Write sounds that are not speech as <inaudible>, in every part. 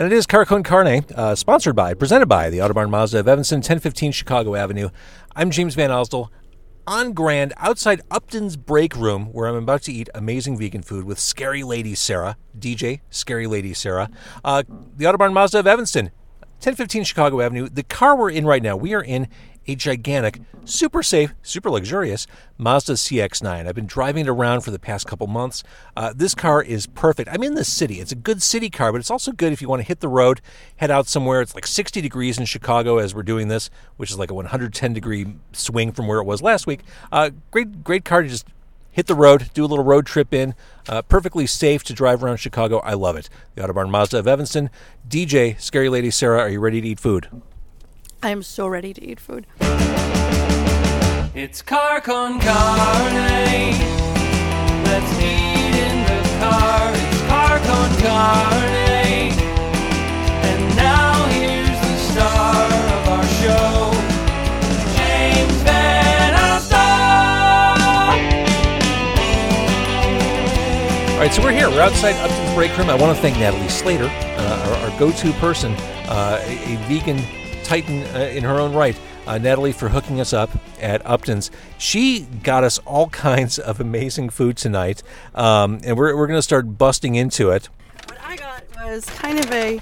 And it is Car Con Carne, uh, sponsored by, presented by the Autobarn Mazda of Evanston, 1015 Chicago Avenue. I'm James VanOsdol on Grand outside Upton's break room where I'm about to eat amazing vegan food with Scary Lady Sarah, DJ Scary Lady Sarah, uh, the Autobarn Mazda of Evanston, 1015 Chicago Avenue. The car we're in right now, we are in a gigantic, super safe, super luxurious Mazda CX9. I've been driving it around for the past couple months. Uh, this car is perfect. I'm in the city. It's a good city car, but it's also good if you want to hit the road, head out somewhere. It's like 60 degrees in Chicago as we're doing this, which is like a 110 degree swing from where it was last week. Uh, great, great car to just hit the road, do a little road trip in. Uh, perfectly safe to drive around Chicago. I love it. The Autobarn Mazda of Evanston. DJ, Scary Lady Sarah, are you ready to eat food? I am so ready to eat food. It's car con carne. Let's eat in the car. It's car con carne. And now here's the star of our show, James Van Alstyne. All right, so we're here. We're outside Upton's Break Room. I want to thank Natalie Slater, uh, our, our go-to person, uh, a, a vegan titan uh, in her own right. Uh, Natalie for hooking us up at Upton's. She got us all <laughs> kinds of amazing food tonight, um, and we're, we're going to start busting into it. What I got was kind of a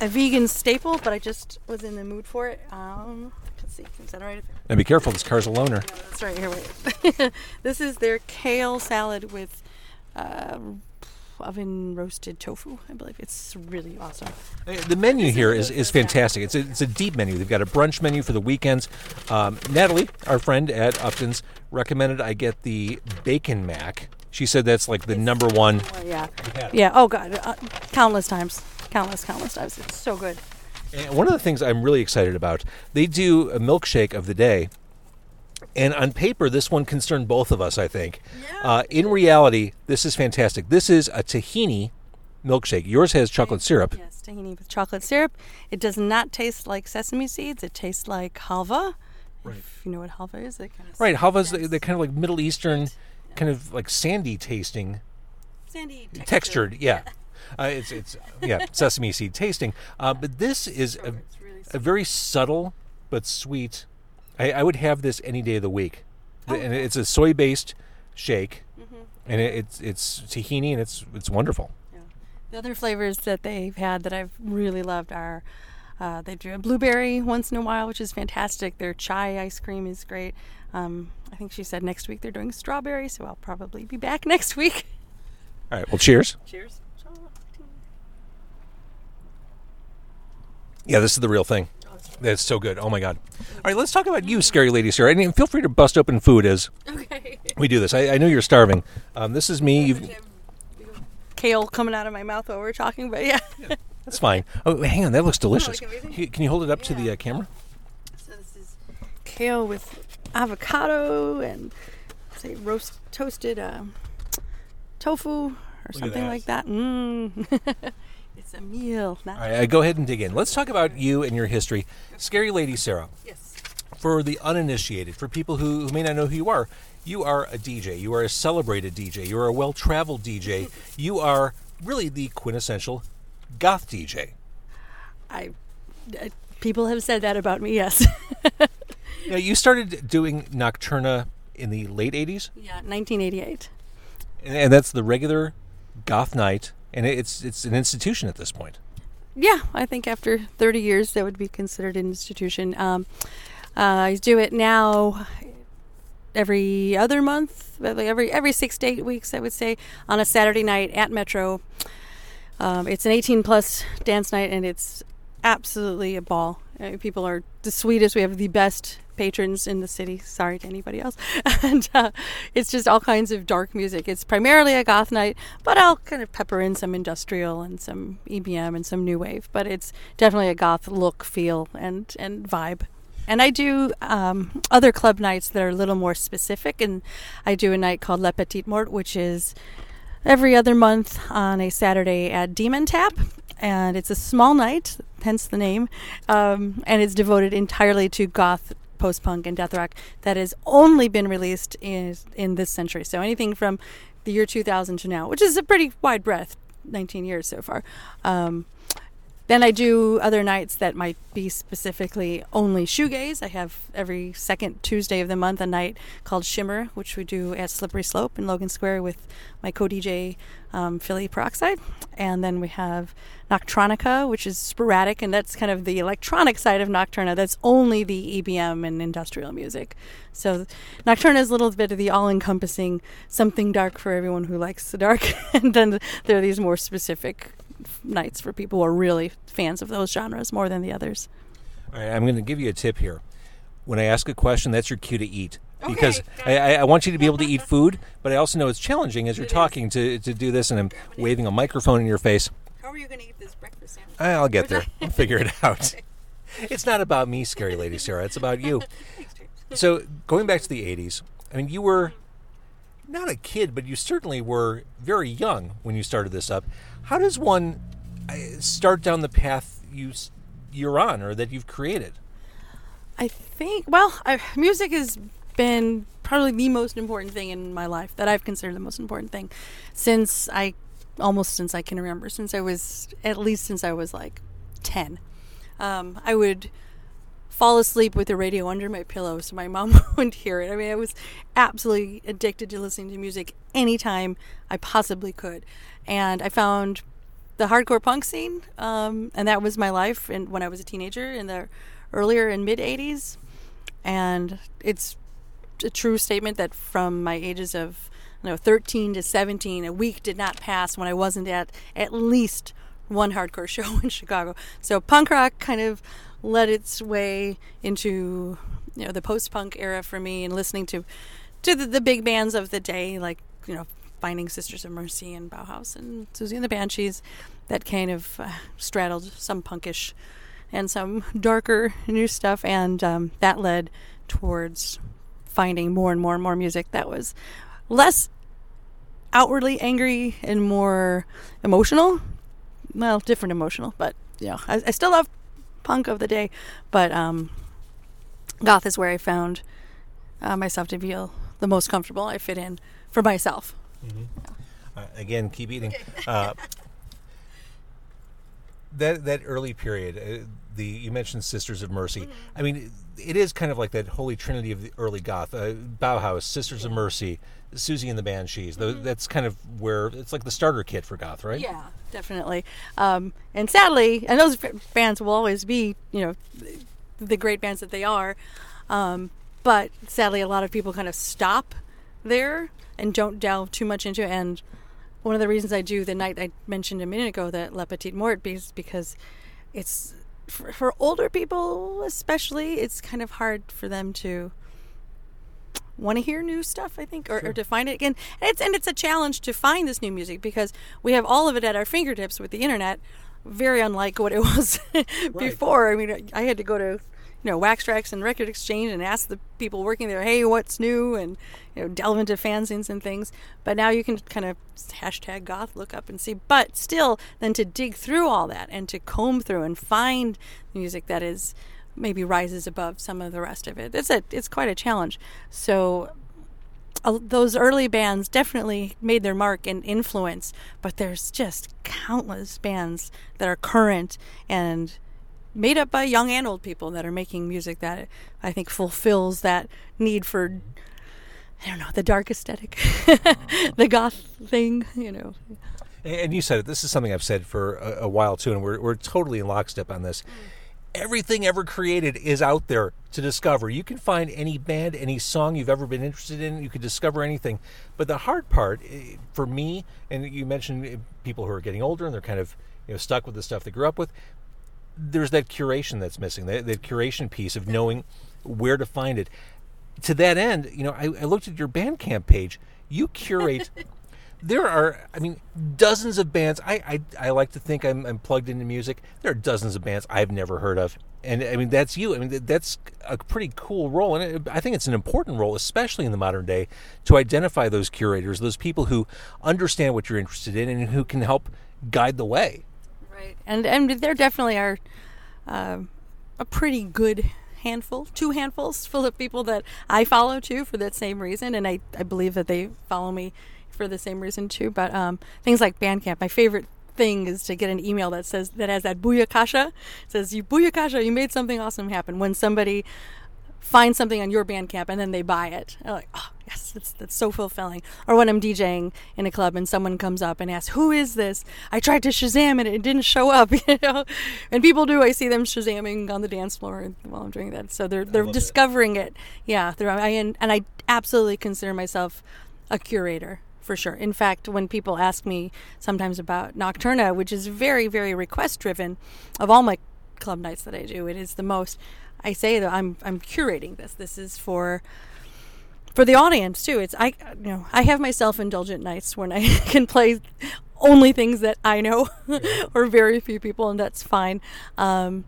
a vegan staple, but I just was in the mood for it. Um, let's see, is that right? And be careful, this car's a loner. That's right here. Wait. <laughs> this is their kale salad with uh, oven roasted tofu. I believe it's really awesome. The menu here is, is fantastic. It's a, it's a deep menu. They've got a brunch menu for the weekends. Um, Natalie, our friend at Upton's, recommended I get the bacon mac. She said that's like the number one. Yeah, yeah. Oh god, uh, countless times, countless, countless times. It's so good. And one of the things I'm really excited about, they do a milkshake of the day. And on paper, this one concerned both of us, I think. Uh, in reality, this is fantastic. This is a tahini milkshake. Yours has chocolate syrup. Yes, tahini with chocolate syrup. It does not taste like sesame seeds. It tastes like halva. If you know what halva is, that kind of Right, halva's the, the kind of like Middle Eastern, kind of like sandy tasting, sandy texture. textured. Yeah, <laughs> uh, it's it's yeah sesame seed tasting. Uh, but this is a, really a very subtle but sweet. I, I would have this any day of the week, Oh, and it's a soy based shake, Mm-hmm. and it, it's it's tahini and it's it's wonderful. The other flavors that they've had that I've really loved are uh, they do a blueberry once in a while, which is fantastic. Their chai ice cream is great. Um, I think she said next week they're doing strawberry, so I'll probably be back <laughs> next week. All right, well, cheers. Cheers. Yeah, this is the real thing. That's so good. Oh my god! All right, let's talk about you, scary lady, sir. And feel free to bust open food as Okay. we do this. I, I know you're starving. Um, this is me. You've, Kale coming out of my mouth while we're talking, but yeah. that's fine. Oh, hang on, that looks delicious. Can you- hold it up to the uh, camera? So this is kale with avocado and say roast toasted uh, tofu or something that. like that. Mm. <laughs> it's a meal. All right, uh, go ahead and dig in. Let's talk about you and your history, scary lady, Sarah. yes. For the uninitiated, for people who, who may not know who you are, you are a DJ. You are a celebrated DJ. You are a well-traveled DJ. <laughs> You are really the quintessential goth DJ. I uh, people have said that about me. Yes. <laughs> Now, you started doing Nocturna in the late 80s, yeah, 1988. and, and that's the regular goth night, and it's it's an institution at this point. Yeah, I think after 30 years that would be considered an institution. Um, uh, I do it now every other month, every every six to eight weeks, I would say, on a Saturday night at Metro. Um, it's an 18 plus dance night, and it's absolutely a ball. Uh, people are the sweetest. We have the best patrons in the city. Sorry to anybody else. <laughs> and uh, it's just all kinds of dark music. It's primarily a goth night, but I'll kind of pepper in some industrial and some EBM and some new wave. But it's definitely a goth look, feel, and and vibe. And I do um, other club nights that are a little more specific. And I do a night called Le Petit Mort, which is every other month on a Saturday at Demon Tap. And it's a small night, hence the name. Um, and it's devoted entirely to goth, post punk, and death rock that has only been released in, in this century. So anything from the year 2000 to now, which is a pretty wide breadth, 19 years so far. Um, then I do other nights that might be specifically only shoegaze. I have every second Tuesday of the month a night called Shimmer, which we do at Slippery Slope in Logan Square with my co-DJ um, Philly Peroxide, and then we have Noctronica, which is sporadic, and that's kind of the electronic side of Nocturna. That's only the EBM and industrial music. So Nocturna is a little bit of the all-encompassing something dark for everyone who likes the dark, <laughs> and then there are these more specific nights for people who are really fans of those genres more than the others. All right, I'm going to give you a tip here. When I ask a question, that's your cue to eat. Because Okay. I, I, I want you to be able to eat food, but I also know it's challenging as you're talking to, to do this, and I'm waving a microphone in your face. How are you going to eat this breakfast sandwich? I'll get there. I'll figure it <laughs> out. It's not about me, scary lady Sarah. It's about you. <laughs> So going back to the '80s, I mean, you were not a kid, but you certainly were very young when you started this up. How does one uh, start down the path you you're on, or that you've created? I think, well, I, music has been probably the most important thing in my life that I've considered the most important thing since I, almost since I can remember, since I was, at least since I was like 10. Um, I would fall asleep with the radio under my pillow so my mom <laughs> wouldn't hear it. I mean, I was absolutely addicted to listening to music anytime I possibly could. And I found the hardcore punk scene, um, and that was my life and when I was a teenager in the earlier and mid 80s. And it's a true statement that from my ages of you know 13 to 17 a week did not pass when I wasn't at at least one hardcore <laughs> show in Chicago. So punk rock kind of led its way into you know the post-punk era for me and listening to to the, the big bands of the day like you know finding Sisters of Mercy and Bauhaus and Siouxsie and the Banshees that kind of uh, straddled some punkish and some darker new stuff. And um, that led towards finding more and more and more music that was less outwardly angry and more emotional. Well different emotional but you know I, I still love punk of the day but um, goth is where i found uh, myself to feel the most comfortable i fit in for myself Uh, again, keep eating. Uh, that that early period, uh, the you mentioned Sisters of Mercy. I mean, it is kind of like that holy trinity of the early goth. Uh, Bauhaus, Sisters of Mercy, Siouxsie and the Banshees. Tho- That's kind of where it's like the starter kit for goth, right? Yeah, definitely. Um, and sadly, and those bands will always be, you know, the great bands that they are. Um, but sadly, a lot of people kind of stop there and don't delve too much into it. And one of the reasons I do the night I mentioned a minute ago that La Petite Mort is because it's for, for older people, especially, it's kind of hard for them to want to hear new stuff i think or, or to find it again. And it's and it's a challenge to find this new music because we have all of it at our fingertips with the internet very unlike what it <laughs> was before. I mean i had to go to you know Wax Trax and record exchange and ask the people working there hey what's new? and you know delve into fanzines and things. But now you can kind of hashtag goth look up and see. But still then to dig through all that and to comb through and find music that is maybe rises above some of the rest of it. It's a it's quite a challenge. So uh, those early bands definitely made their mark and influence, but there's just countless bands that are current and made up by young and old people that are making music that I think fulfills that need for I don't know the dark aesthetic, <laughs> the goth thing, you know. And you said it. This is something I've said for a, a while too, and we're we're totally in lockstep on this. Everything ever created is out there to discover. You can find any band, any song you've ever been interested in. You can discover anything. But the hard part eh, for me, and you mentioned eh, people who are getting older and they're kind of you know stuck with the stuff they grew up with. There's that curation that's missing. That, that curation piece of knowing where to find it. To that end, you know, I, I looked at your Bandcamp page. You curate <laughs> there are i mean dozens of bands. I i, I like to think I'm, I'm plugged into music. There are dozens of bands i've never heard of. And i mean that's you. I mean that's a pretty cool role. And i think it's an important role especially in the modern day to identify those curators those people who understand what you're interested in and who can help guide the way. Right, and and there definitely are um a pretty good handful, two handfuls full of people that I follow too for that same reason, and I I believe that they follow me for the same reason too. But um, things like Bandcamp, my favorite thing is to get an email that says that has that booyakasha. It says you booyakasha, you made something awesome happen. When somebody finds something on your Bandcamp and then they buy it, I'm like, oh yes, that's that's so fulfilling. Or when I'm DJing in a club and someone comes up and asks, "Who is this?" I tried to Shazam and it didn't show up. <laughs> You know, and people do. I see them Shazamming on the dance floor while I'm doing that. So they're they're love it. discovering it. Yeah, they're I and, and I absolutely consider myself a curator for sure. In fact, when people ask me sometimes about Nocturna, which is very, very request driven, of all my club nights that I do, it is the most. I say that I'm I'm curating this. This is for for the audience too. It's I you know I have my self indulgent nights when I <laughs> can play only things that I know <laughs> or very few people, and that's fine. Um,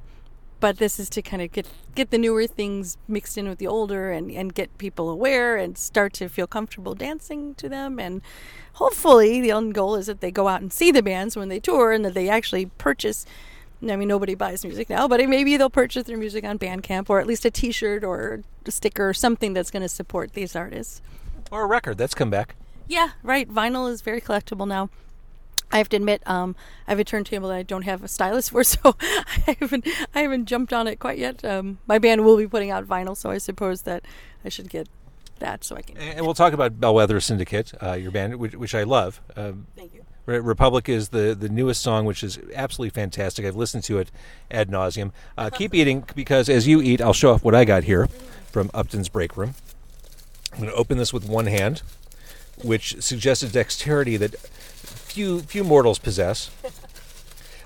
but this is to kind of get get the newer things mixed in with the older and, and get people aware and start to feel comfortable dancing to them and hopefully the end goal is that they go out and see the bands when they tour and that they actually purchase I mean nobody buys music now but maybe they'll purchase their music on Bandcamp or at least a t-shirt or a sticker or something that's going to support these artists. Or a record that's come back. Yeah, right. Vinyl is very collectible now. I have to admit, um, I have a turntable that I don't have a stylus for, <laughs> so I haven't I haven't jumped on it quite yet. Um, my band will be putting out vinyl, so I suppose that I should get that so I can. And we'll talk about Bellwether Syndicate, uh, your band, which, which I love. Um, Thank you. Re- Republic is the, the newest song, which is absolutely fantastic. I've listened to it ad nauseum. Uh, keep <laughs> eating because as you eat, I'll show off what I got here from Upton's Break Room. I'm going to open this with one hand, which suggests a dexterity that few few mortals possess.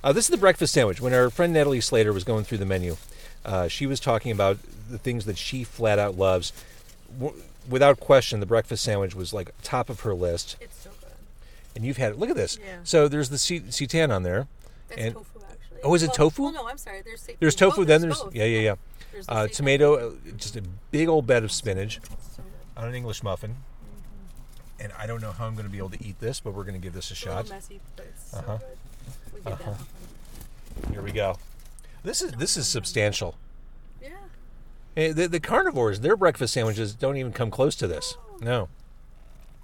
Uh, this is the breakfast sandwich. When our friend Natalie Slater was going through the menu, uh, she was talking about the things that she flat out loves. W- without question, the breakfast sandwich was like top of her list. It's so good. And you've had it. Look at this. Yeah. So there's the se- seitan on there. That's And- tofu, actually. Oh, is it tofu? Well, no, I'm sorry. There's There's tofu. both, then there's yeah, yeah, yeah. There's the Uh, tomato, uh, just a big old bed of spinach So on an English muffin. Mm-hmm. And I don't know how I'm going to be able to eat this, but we're going to give this a It's a little shot. messy, but it's Uh-huh. so good. We Uh-huh. Here we go. This is this is substantial. Yeah. Eh, The, the carnivores, their breakfast sandwiches don't even come close to this. No.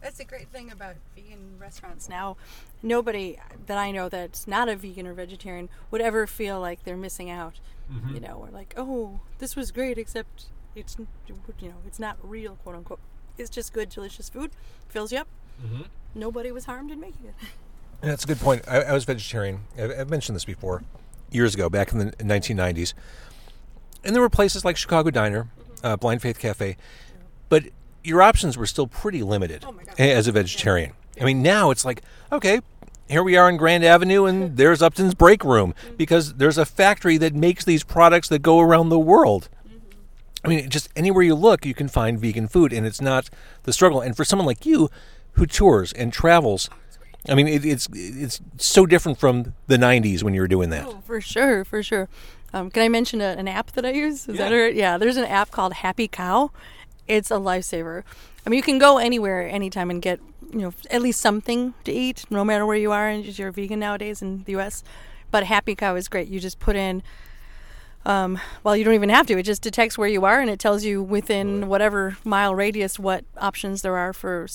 That's the great thing about vegan restaurants now. Nobody that I know that's not a vegan or vegetarian would ever feel like they're missing out. You know, or like, oh, this was great, except it's you know, it's not real, quote unquote. It's just good, delicious food, fills you up. Mm-hmm. Nobody was harmed in making it. <laughs> That's a good point. I, I was vegetarian. I've, I've mentioned this before, years ago, back in the 1990s. And there were places like Chicago Diner, mm-hmm. uh, Blind Faith Cafe, but your options were still pretty limited Oh my God. as a vegetarian. I mean, now it's like, okay, here we are on Grand Avenue, and <laughs> there's Upton's Break Room mm-hmm. because there's a factory that makes these products that go around the world. I mean, just anywhere you look, you can find vegan food, and it's not the struggle. And for someone like you, who tours and travels, I mean, it, it's it's so different from the '90s when you were doing that. Oh, for sure, for sure. Um, can I mention a, an app that I use? Is that Yeah. Yeah, there's an app called Happy Cow. It's a lifesaver. I mean, you can go anywhere, anytime, and get you know at least something to eat, no matter where you are. And you're vegan nowadays in the U.S. But Happy Cow is great. You just put in. Um, well, you don't even have to. It just detects where you are, and it tells you within whatever mile radius what options there are for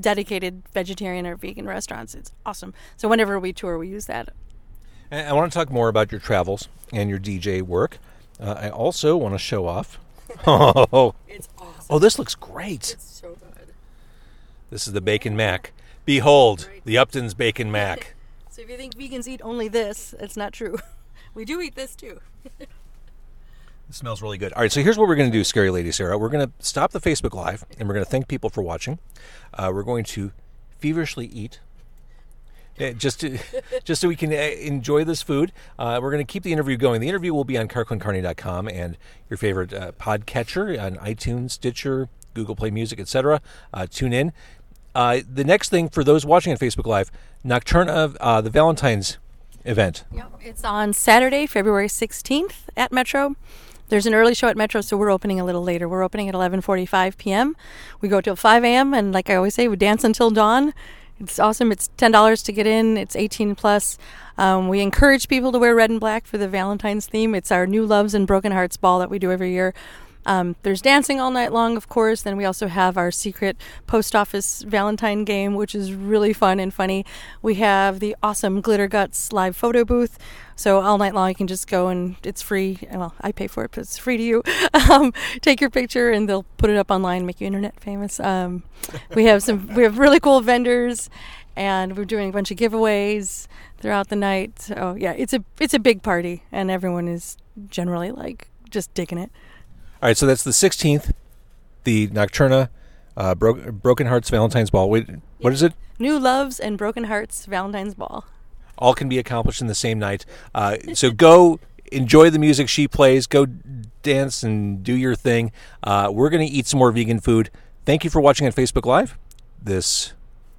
dedicated vegetarian or vegan restaurants. It's awesome. So whenever we tour, we use that. And I want to talk more about your travels and your DJ work. Uh, I also want to show off. <laughs> Oh, It's awesome. oh, this looks great. It's so good. This is the Bacon Mac. Behold, the Upton's Bacon Mac. <laughs> So if you think vegans eat only this, it's not true. <laughs> We do eat this too. It smells really good. All right, so here's what we're going to do, Scary Lady Sarah. We're going to stop the Facebook Live, and we're going to thank people for watching. Uh, we're going to feverishly eat, uh, just to, <laughs> just so we can uh, enjoy this food. Uh, we're going to keep the interview going. The interview will be on carconcarne.com and your favorite uh, podcatcher on iTunes, Stitcher, Google Play Music, etc. Uh, tune in. The next thing for those watching on Facebook Live, Nocturna, the Valentine's event. Yep. It's on Saturday, February 16th at Metro. There's an early show at Metro, so we're opening a little later. We're opening at 11:45 p.m. We go till 5 a.m. and like I always say, we dance until dawn. It's awesome. It's ten dollars to get in. It's 18 plus. Um, we encourage people to wear red and black for the Valentine's theme. It's our New Loves and Broken Hearts ball that we do every year. Um, there's dancing all night long, of course. Then we also have our secret post office Valentine game, which is really fun and funny. We have the awesome Glitter Guts live photo booth. So all night long, you can just go and it's free. Well, I pay for it, but it's free to you. <laughs> Um, take your picture, and they'll put it up online, make you internet famous. Um, we have some. We have really cool vendors, and we're doing a bunch of giveaways throughout the night. So yeah, it's a it's a big party, and everyone is generally like just digging it. All right, so that's the 16th, the Nocturna, uh, Bro- Broken Hearts Valentine's Ball. Wait, what is it? New Loves and Broken Hearts Valentine's Ball. All can be accomplished in the same night. Uh, so go enjoy the music she plays. Go dance and do your thing. Uh, we're going to eat some more vegan food. Thank you for watching on Facebook Live. This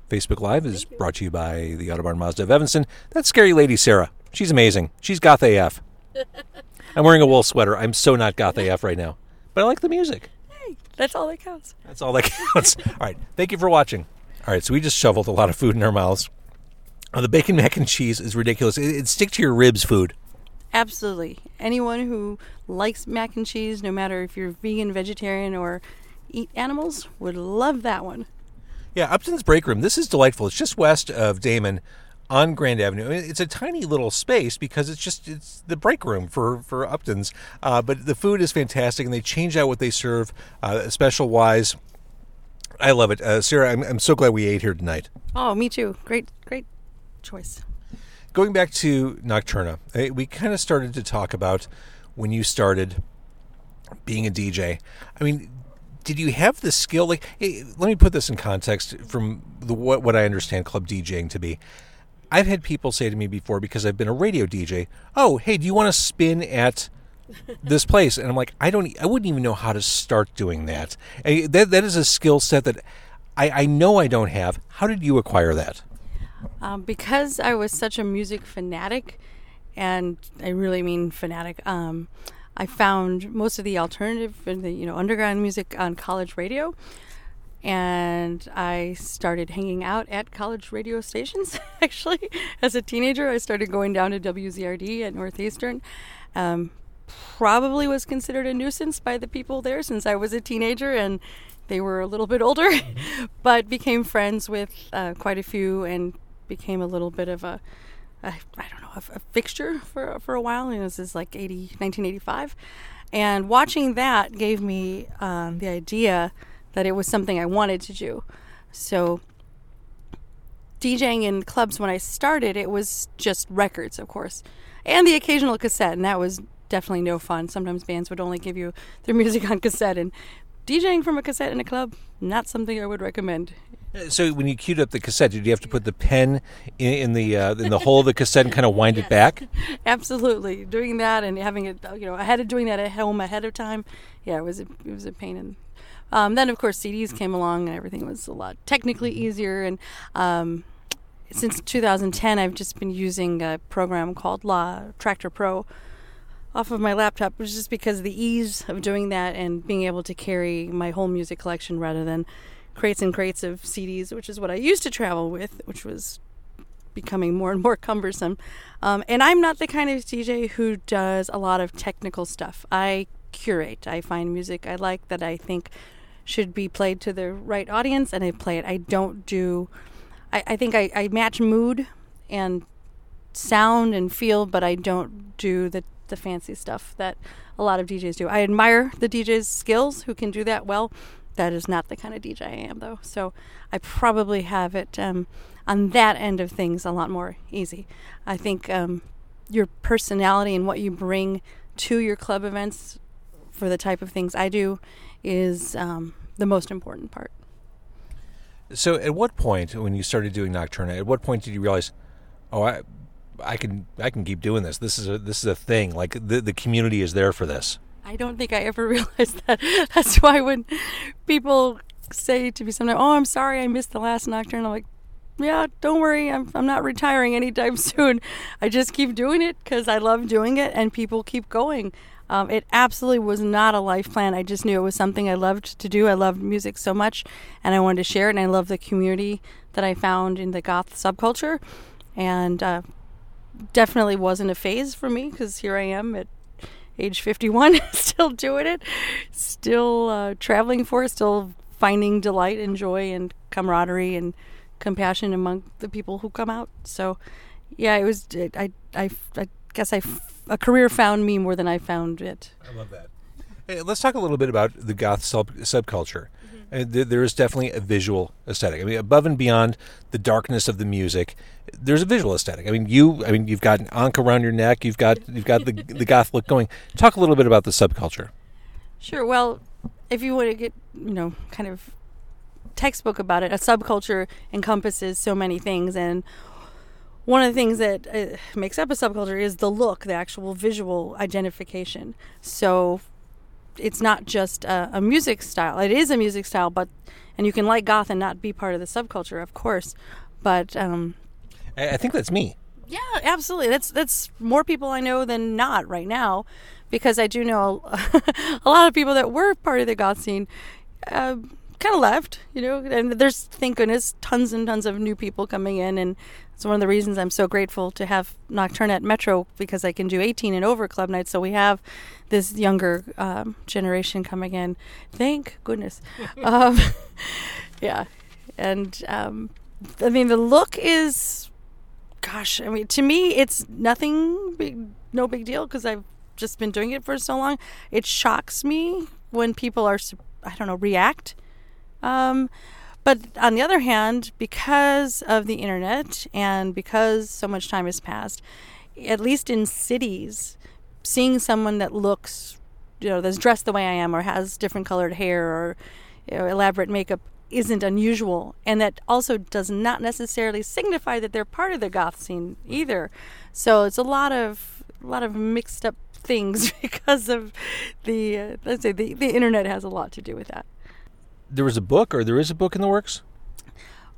Facebook Live is brought to you by the Autobarn Mazda of Evanston. That's scary lady Sarah. She's amazing. She's goth AF. <laughs> I'm wearing a wool sweater. I'm so not goth AF right now, but I like the music. Hey, that's all that counts. That's all that <laughs> counts. all right. Thank you for watching. All right. So we just shoveled a lot of food in our mouths. Uh, the bacon <laughs> mac and cheese is ridiculous. It, it stick to your ribs food. Absolutely. Anyone who likes mac and cheese, no matter if you're vegan, vegetarian, or eat animals, would love that one. Yeah, Upton's Break Room. This is delightful. It's just west of Damen on Grand Avenue. It's a tiny little space because it's just it's the break room for for Upton's. Uh, but the food is fantastic, and they change out what they serve uh, special wise. I love it, uh, Sarah. I'm, I'm so glad we ate here tonight. Oh, me too. Great, great choice. Going back to Nocturna, eh, we kind of started to talk about when you started being a DJ. I mean, did you have the skill? Like, eh, let me put this in context from the, what what I understand club DJing to be. I've had people say to me before because I've been a radio DJ, "Oh, hey, do you want to spin at this place?" And I'm like, "I don't. I wouldn't even know how to start doing that. Eh, That that is a skill set that I, I know I don't have. How did you acquire that?" Um, because I was such a music fanatic, and I really mean fanatic. Um, I found most of the alternative and the you know underground music on college radio, and I started hanging out at college radio stations. <laughs> Actually, as a teenager, I started going down to WZRD at Northeastern. Um, probably was considered a nuisance by the people there since I was a teenager and they were a little bit older, <laughs> but became friends with uh, quite a few and became a little bit of a, a I don't know, a, a fixture for for a while. And this is like 80, 1985. And watching that gave me um, the idea that it was something I wanted to do. So DJing in clubs when I started, it was just records, of course, and the occasional cassette, and that was definitely no fun. Sometimes bands would only give you their <laughs> music on cassette, and DJing from a cassette in a club, not something I would recommend. So when you queued up the cassette, did you have to put the pen in, in the uh, in the hole of the cassette and kind of wind it back? <laughs> Absolutely, doing that and having it, you know, I had to doing that at home ahead of time. Yeah, it was a, it was a pain. And um, then of course CDs came along and everything was a lot technically easier. And um, since 2010, I've just been using a program called La Traktor Pro off of my laptop, which is just because of the ease of doing that and being able to carry my whole music collection rather than crates and crates of CDs, which is what I used to travel with, which was becoming more and more <laughs> cumbersome. Um, and I'm not the kind of DJ who does a lot of technical stuff. I curate. I find music I like that I think should be played to the right audience, and I play it. I don't do. I, I think I, I match mood and sound and feel, but I don't do the the fancy stuff that a lot of DJs do. I admire the DJ's skills who can do that well. That is not the kind of DJ I am, though. So I probably have it um, on that end of things a lot more easy. I think um, your personality and what you bring to your club events for the type of things I do is um, the most important part. So at what point when you started doing Nocturna, at what point did you realize, oh, I, I can I can keep doing this. This is a this is a thing. Like the the community is there for this. I don't think I ever <laughs> realized that. That's why when people say to me sometimes, "Oh, I'm sorry, I missed the last nocturne," I'm like, "Yeah, don't worry, I'm I'm not retiring anytime <laughs> soon. I just keep doing it because I love doing it, and people keep going." Um, it absolutely was not a life plan. I just knew it was something I loved to do. I loved music so much, and I wanted to share it. And I love the community that I found in the goth subculture, and uh, definitely wasn't a phase for me because here I am at age 51, <laughs> still doing it, still uh, traveling for it, still finding delight and joy and camaraderie and compassion among the people who come out. So, yeah, it was. I I, I guess I a career found me more than I found it. I love that. Hey, let's talk a little bit about the goth sub- subculture. Mean, there, is definitely a visual aesthetic. I mean, above and beyond the darkness of the music, there's a visual aesthetic. I mean, you, I mean, you've got an ankh around your neck. You've got, you've got the <laughs> the goth look going. Talk a little bit about the subculture. Sure. Well, if you want to get, you know, kind of textbook about it, a subculture encompasses so many things. And one of the things that uh, makes up a subculture is the look, the actual visual identification. So it's not just a, a music style. It is a music style, but, and you can like goth and not be part of the subculture, of course. But, um, I, I think that's me. yeah, absolutely. That's that's more people I know than not right now, because I do know a <laughs> lot of people that were part of the goth scene, uh, kind of left. You know, and there's thank goodness tons and tons of new people coming in, and it's one of the reasons I'm so grateful to have Nocturne at Metro because I can do 18 and over club nights. So we have this younger um, generation coming in. Thank goodness. <laughs> um, yeah, and um, I mean the look is gosh, I mean, to me, it's nothing big, no big deal because I've just been doing it for so long. It shocks me when people are, I don't know, react. Um, but on the other hand, because of the internet and because so much time has passed, at least in cities, seeing someone that looks, you know, that's dressed the way I am or has different colored hair or you know, elaborate makeup isn't unusual. And that also does not necessarily signify that they're part of the goth scene either. So it's a lot of a lot of mixed up <laughs> things <laughs> because of the uh, let's say the, the internet has a lot to do with that. There was a book, or there is a book in the works.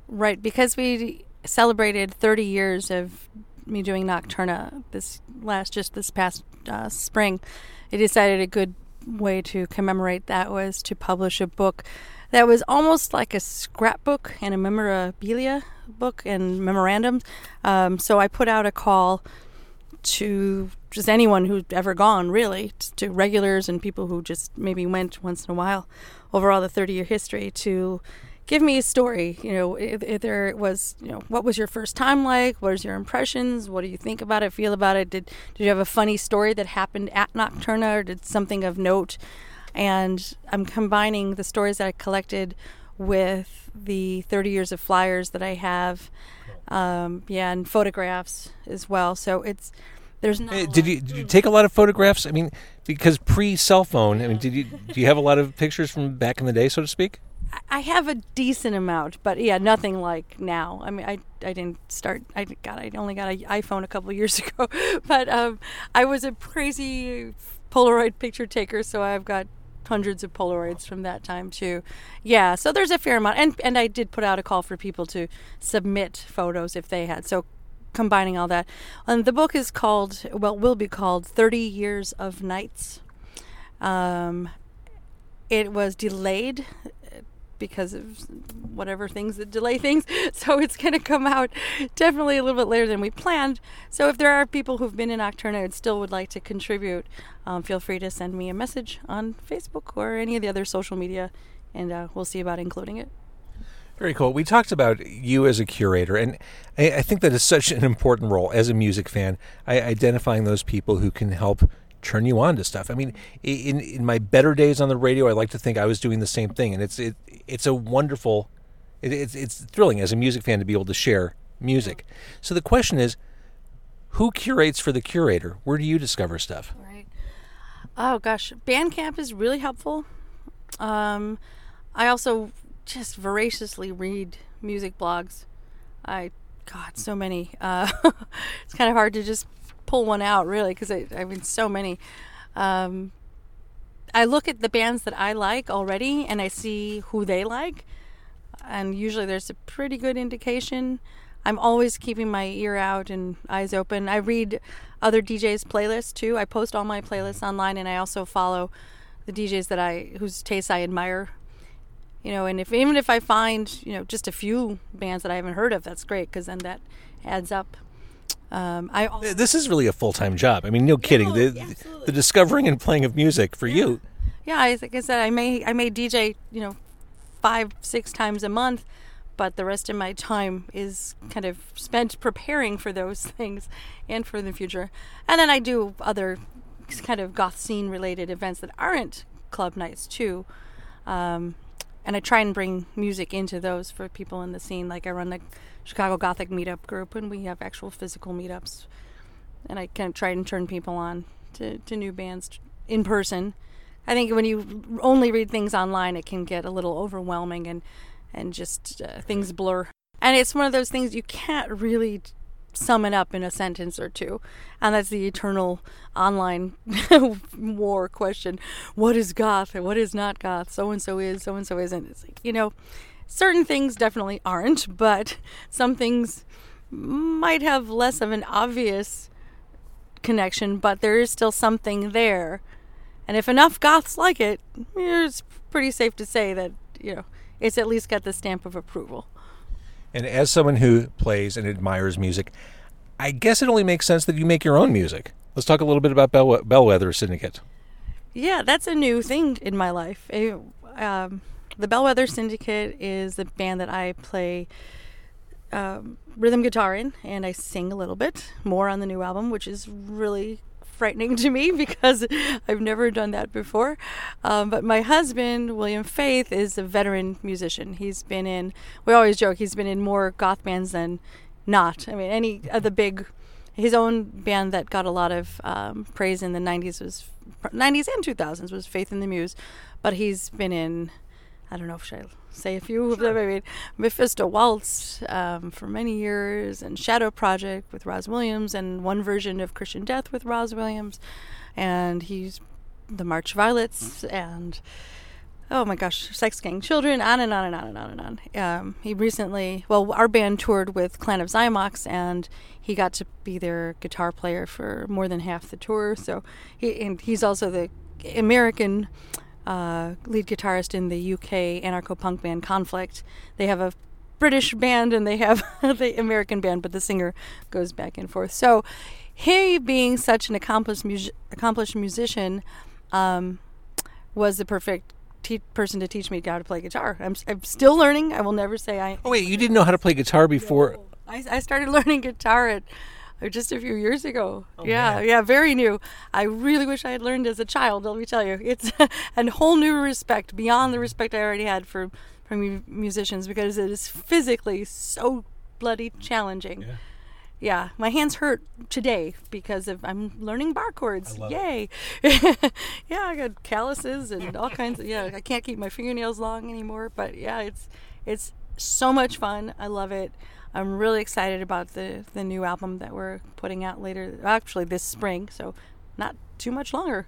Right, because we celebrated 30 years of me doing Nocturna this last, just this past uh, spring, I decided a good way to commemorate that was to publish a book that was almost like a scrapbook and a memorabilia book and memorandums. Um, so I put out a call to just anyone who's ever gone, really, to regulars and people who just maybe went once in a while over all the 30 year history to give me a story. You know, if, if there was, you know, what was your first time like? What was your impressions? What do you think about it, feel about it? Did, did you have a funny story that happened at Nocturna or did something of note? And I'm combining the stories that I collected with the 30 years of flyers that I have. Um, yeah, and photographs as well. So it's, there's not. a Eh, Did you did you take a lot of photographs? I mean, because pre cell phone. I mean, did you do you have a lot of pictures from back in the day, so to speak? I have a decent amount, but yeah, nothing like now. I mean, I, I didn't start. I got I only got an iPhone a couple years <laughs> ago, but um, I was a crazy Polaroid picture taker, so I've got hundreds of Polaroids from that time too. Yeah, so there's a fair amount, and and I did put out a call for people to submit photos if they had. So combining all that, and the book is called well will be called Thirty Years of Nights. Um, it was delayed because of whatever things that delay things. <laughs> So it's going to come out definitely a little bit later than we planned. So if there are people who've been in Nocturna and still would like to contribute, um, feel free to send me a message on Facebook or any of the other social media, and uh, we'll see about including it. Very cool. We talked about you as a curator, and I, I think that is such an important role as a music fan. I, identifying those people who can help turn you on to stuff. I mean, in in my better days on the radio, I like to think I was doing the same thing, and it's it it's a wonderful, it, it's it's thrilling as a music fan to be able to share music. So the question is, who curates for the curator? Where do you discover stuff? Right. Oh gosh, Bandcamp is really helpful. Um, I also just voraciously read music blogs. I, God, so many. <laughs> Uh, it's kind of hard to just pull one out, really, because I, I mean, so many. Um, I look at the bands that I like already, and I see who they like, and usually there's a pretty good indication. I'm always keeping my ear out and eyes open. I read other DJs' playlists too. I post all my playlists online, and I also follow the DJs that I whose tastes I admire. You know, and if even if I find you know just a few bands that I haven't heard of, that's great because then that adds up. Um, I al- This is really a full time job. I mean, no kidding. The- absolutely. the discovering and playing of music for you. Yeah, I, like I said, I may I may DJ, you know, five six times a month, but the rest of my time is kind of spent preparing for those <laughs> things and for the future. And then I do other kind of goth scene related events that aren't club nights too. Um, and I try and bring music into those for people in the scene. Like I run the Chicago Gothic Meetup group, and we have actual physical meetups. And I kind of try and turn people on to, to new bands in person. I think when you only read things online, it can get a little overwhelming and and just uh, things blur. And it's one of those things you can't really sum it up in a sentence or two. And that's the eternal online <laughs> war question. What is goth and what is not goth? So and so is, so and so isn't. It's like, you know, certain things definitely aren't, but some things might have less of an obvious connection, but there is still something there. And if enough goths like it, it's pretty safe to say that, you know, it's at least got the stamp of approval. And as someone who plays and admires music, I guess it only makes sense that you make your own music. Let's talk a little bit about Bell- Bellwether Syndicate. Yeah, that's a new thing in my life. It- um, the Bellwether Syndicate is the band that I play um, rhythm guitar in, and I sing a little bit more on the new album, which is really frightening to me <laughs> because I've never done that before. Um, but my husband, William Faith, is a veteran musician. He's been in, we always joke, he's been in more goth bands than not. I mean, any of the big, his own band that got a lot of um, praise in the 90s was, 90s and 2000s was Faith and the Muse. But he's been in, I don't know if I say a few of them. I mean, Mephisto Waltz um, for many years, and Shadow Project with Rozz Williams, and one version of Christian Death with Rozz Williams, and he's the March Violets, and oh my gosh, Sex Gang Children, on and on and on and on and on. Um, he recently, well, our band toured with Clan of Xymox, and he got to be their guitar player for more than half the tour. So he and he's also the American uh, lead guitarist in the UK anarcho punk band Conflict. They have a British band and they have <laughs> the American band, but the singer goes back and forth. So, he being such an accomplished mus- accomplished musician um, was the perfect te- person to teach me how to play guitar. I'm, I'm still learning. I will never say I. Oh, wait, you didn't know how to play guitar before? I, I started <laughs> learning guitar at uh, just a few years ago. yeah, man. yeah, very new. I really wish I had learned as a child. Let me tell you, it's <laughs> a whole new respect beyond the respect I already had for for musicians because it is physically so bloody challenging. Yeah. Yeah, my hands hurt today because of I'm learning bar chords. Yay! <laughs> yeah, I got calluses and all kinds of yeah. I can't keep my fingernails long anymore, but yeah, it's it's so much fun. I love it. I'm really excited about the the new album that we're putting out later. Actually, this spring, so not too much longer.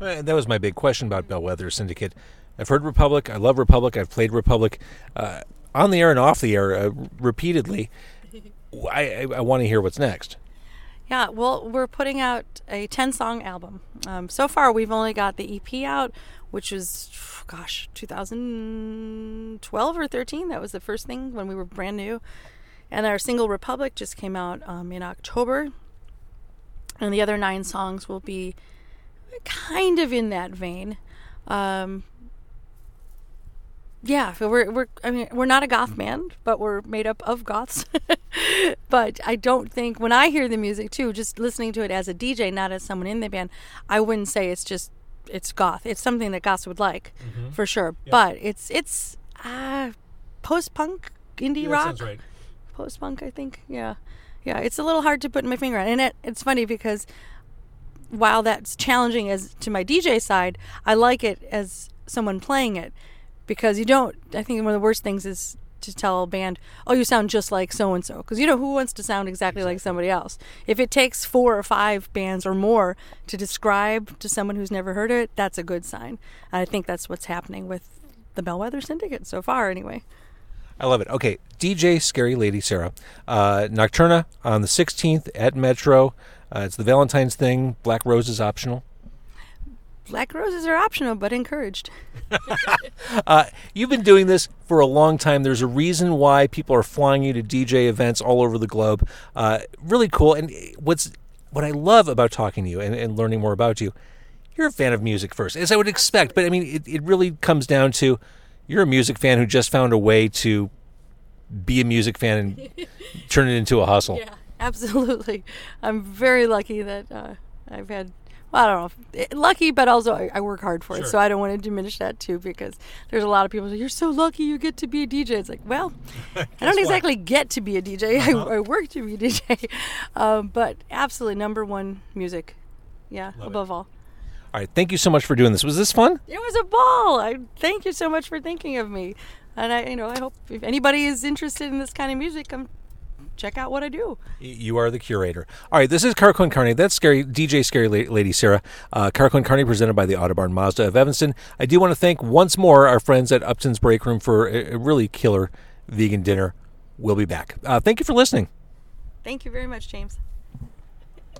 Uh, That was my big question about Bellwether Syndicate. I've heard Republic. I love Republic. I've played Republic uh, on the air and off the air uh, repeatedly. I, I, I want to hear what's next. Yeah, well, we're putting out a 10 song album. Um, so far, we've only got the EP out, which was, gosh, 2012 or 13. That was the first thing when we were brand new. And our single Republic just came out um, in October. And the other nine songs will be kind of in that vein. Um, yeah, we're we're I mean we're not a goth band, but we're made up of goths. <laughs> but I don't think when I hear the music too, just listening to it as a DJ, not as someone in the band, I wouldn't say it's just it's goth. It's something that goths would like for sure. But it's it's uh, post punk indie rock post punk, I think. Yeah, yeah. It's a little hard to put my finger on, and it, it's funny because while that's challenging as to my DJ side, I like it as someone playing it because you don't. I think one of the worst things is to tell a band, "Oh, you sound just like so and so," because you know who wants to sound exactly, like somebody else. If it takes four or five bands or more to describe to someone who's never heard it, that's a good sign. I think that's what's happening with the Bellwether Syndicate so far, anyway. I love it. Okay, DJ Scary Lady Sarah. Uh, Nocturna on the 16th at Metro. Uh, it's the Valentine's thing. Black Rose is optional. Black roses are optional, but encouraged. <laughs> Uh, you've been doing this for a long time. There's a reason why people are flying you to DJ events all over the globe. Uh, really cool. And what's what I love about talking to you and, and learning more about you, you're a fan of music first, as I would expect. But I mean, it, it really comes down to you're a music fan who just found a way to be a music fan and <laughs> turn it into a hustle. Yeah, absolutely. I'm very lucky that uh, I've had. Well, I don't know, if, lucky, but also I, work hard for it, so I don't want to diminish that too. Because there's a lot of people say you're so lucky you get to be a DJ. It's like, well, <laughs> I don't exactly get to be a DJ. I, I work to be a DJ, <laughs> um, but absolutely number one music. Yeah, above all. All right, thank you so much for doing this. Was this fun? It was a ball. I thank you so much for thinking of me, and I, you know, I hope if anybody is interested in this kind of music, come check out what I do. You are the curator. All right, this is Car Con Carne. That's scary DJ Scary Lady Sarah. Uh, Car Con Carne presented by the Autobarn Mazda of Evanston. I do want to thank once more our friends at Upton's Break Room for a, a really killer vegan dinner. We'll be back. Uh, thank you for listening. Thank you very much, James.